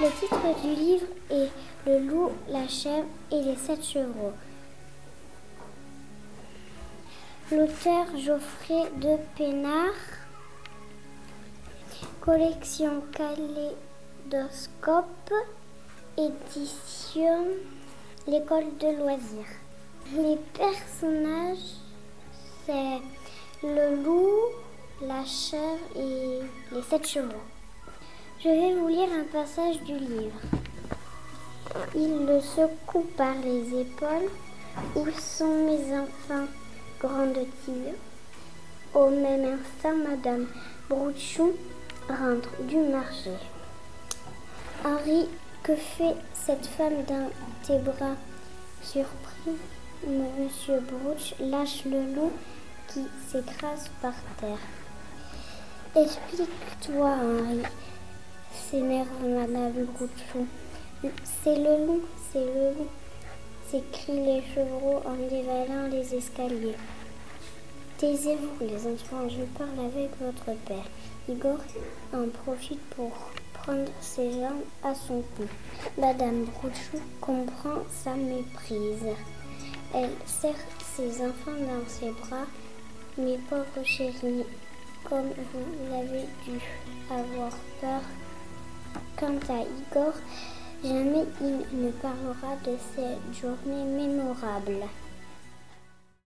Le titre du livre est Le loup, la chèvre et les sept chevreaux. L'auteur Geoffrey de Pénard, collection Kaléidoscope, édition L'école de loisirs. Les personnages, c'est le loup, la chèvre et les sept chevaux. Je vais vous lire un passage du livre. Il le secoue par les épaules. Où sont mes enfants gronde-t-il. Au même instant, Madame Brouchon rentre du marché. Henri, que fait cette femme dans tes bras? Surpris, Monsieur Brouch lâche le loup qui s'écrase par terre. Explique-toi, Henri s'énerve Madame Grouchon. C'est le loup, c'est le loup, s'écrient les chevreaux en dévalant les escaliers. Taisez-vous, les enfants, je parle avec votre père. Igor en profite pour prendre ses jambes à son cou. Madame Brouchon comprend sa méprise. Elle serre ses enfants dans ses bras. Mes pauvres chéris, comme vous avez dû avoir peur Quant à Igor, jamais il ne parlera de cette journée mémorable.